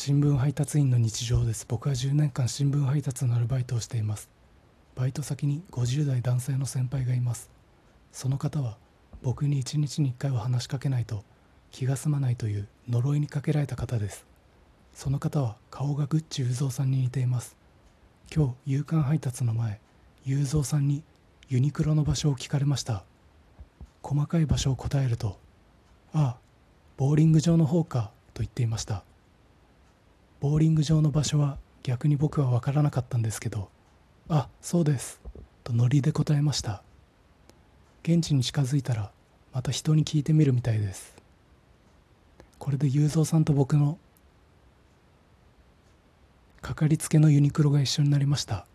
新聞配達員の日常です。僕は10年間新聞配達のアルバイトをしています。バイト先に50代男性の先輩がいます。その方は僕に1日に1回は話しかけないと気が済まないという呪いにかけられた方です。その方は顔がグッチ雄三さんに似ています。今日夕刊配達の前雄三さんにユニクロの場所を聞かれました。細かい場所を答えると「ああボーリング場の方か」と言っていました。ボーリング場の場所は逆に僕は分からなかったんですけど「あそうです」とノリで答えました。現地に近づいたらまた人に聞いてみるみたいです。これで雄三さんと僕のかかりつけのユニクロが一緒になりました。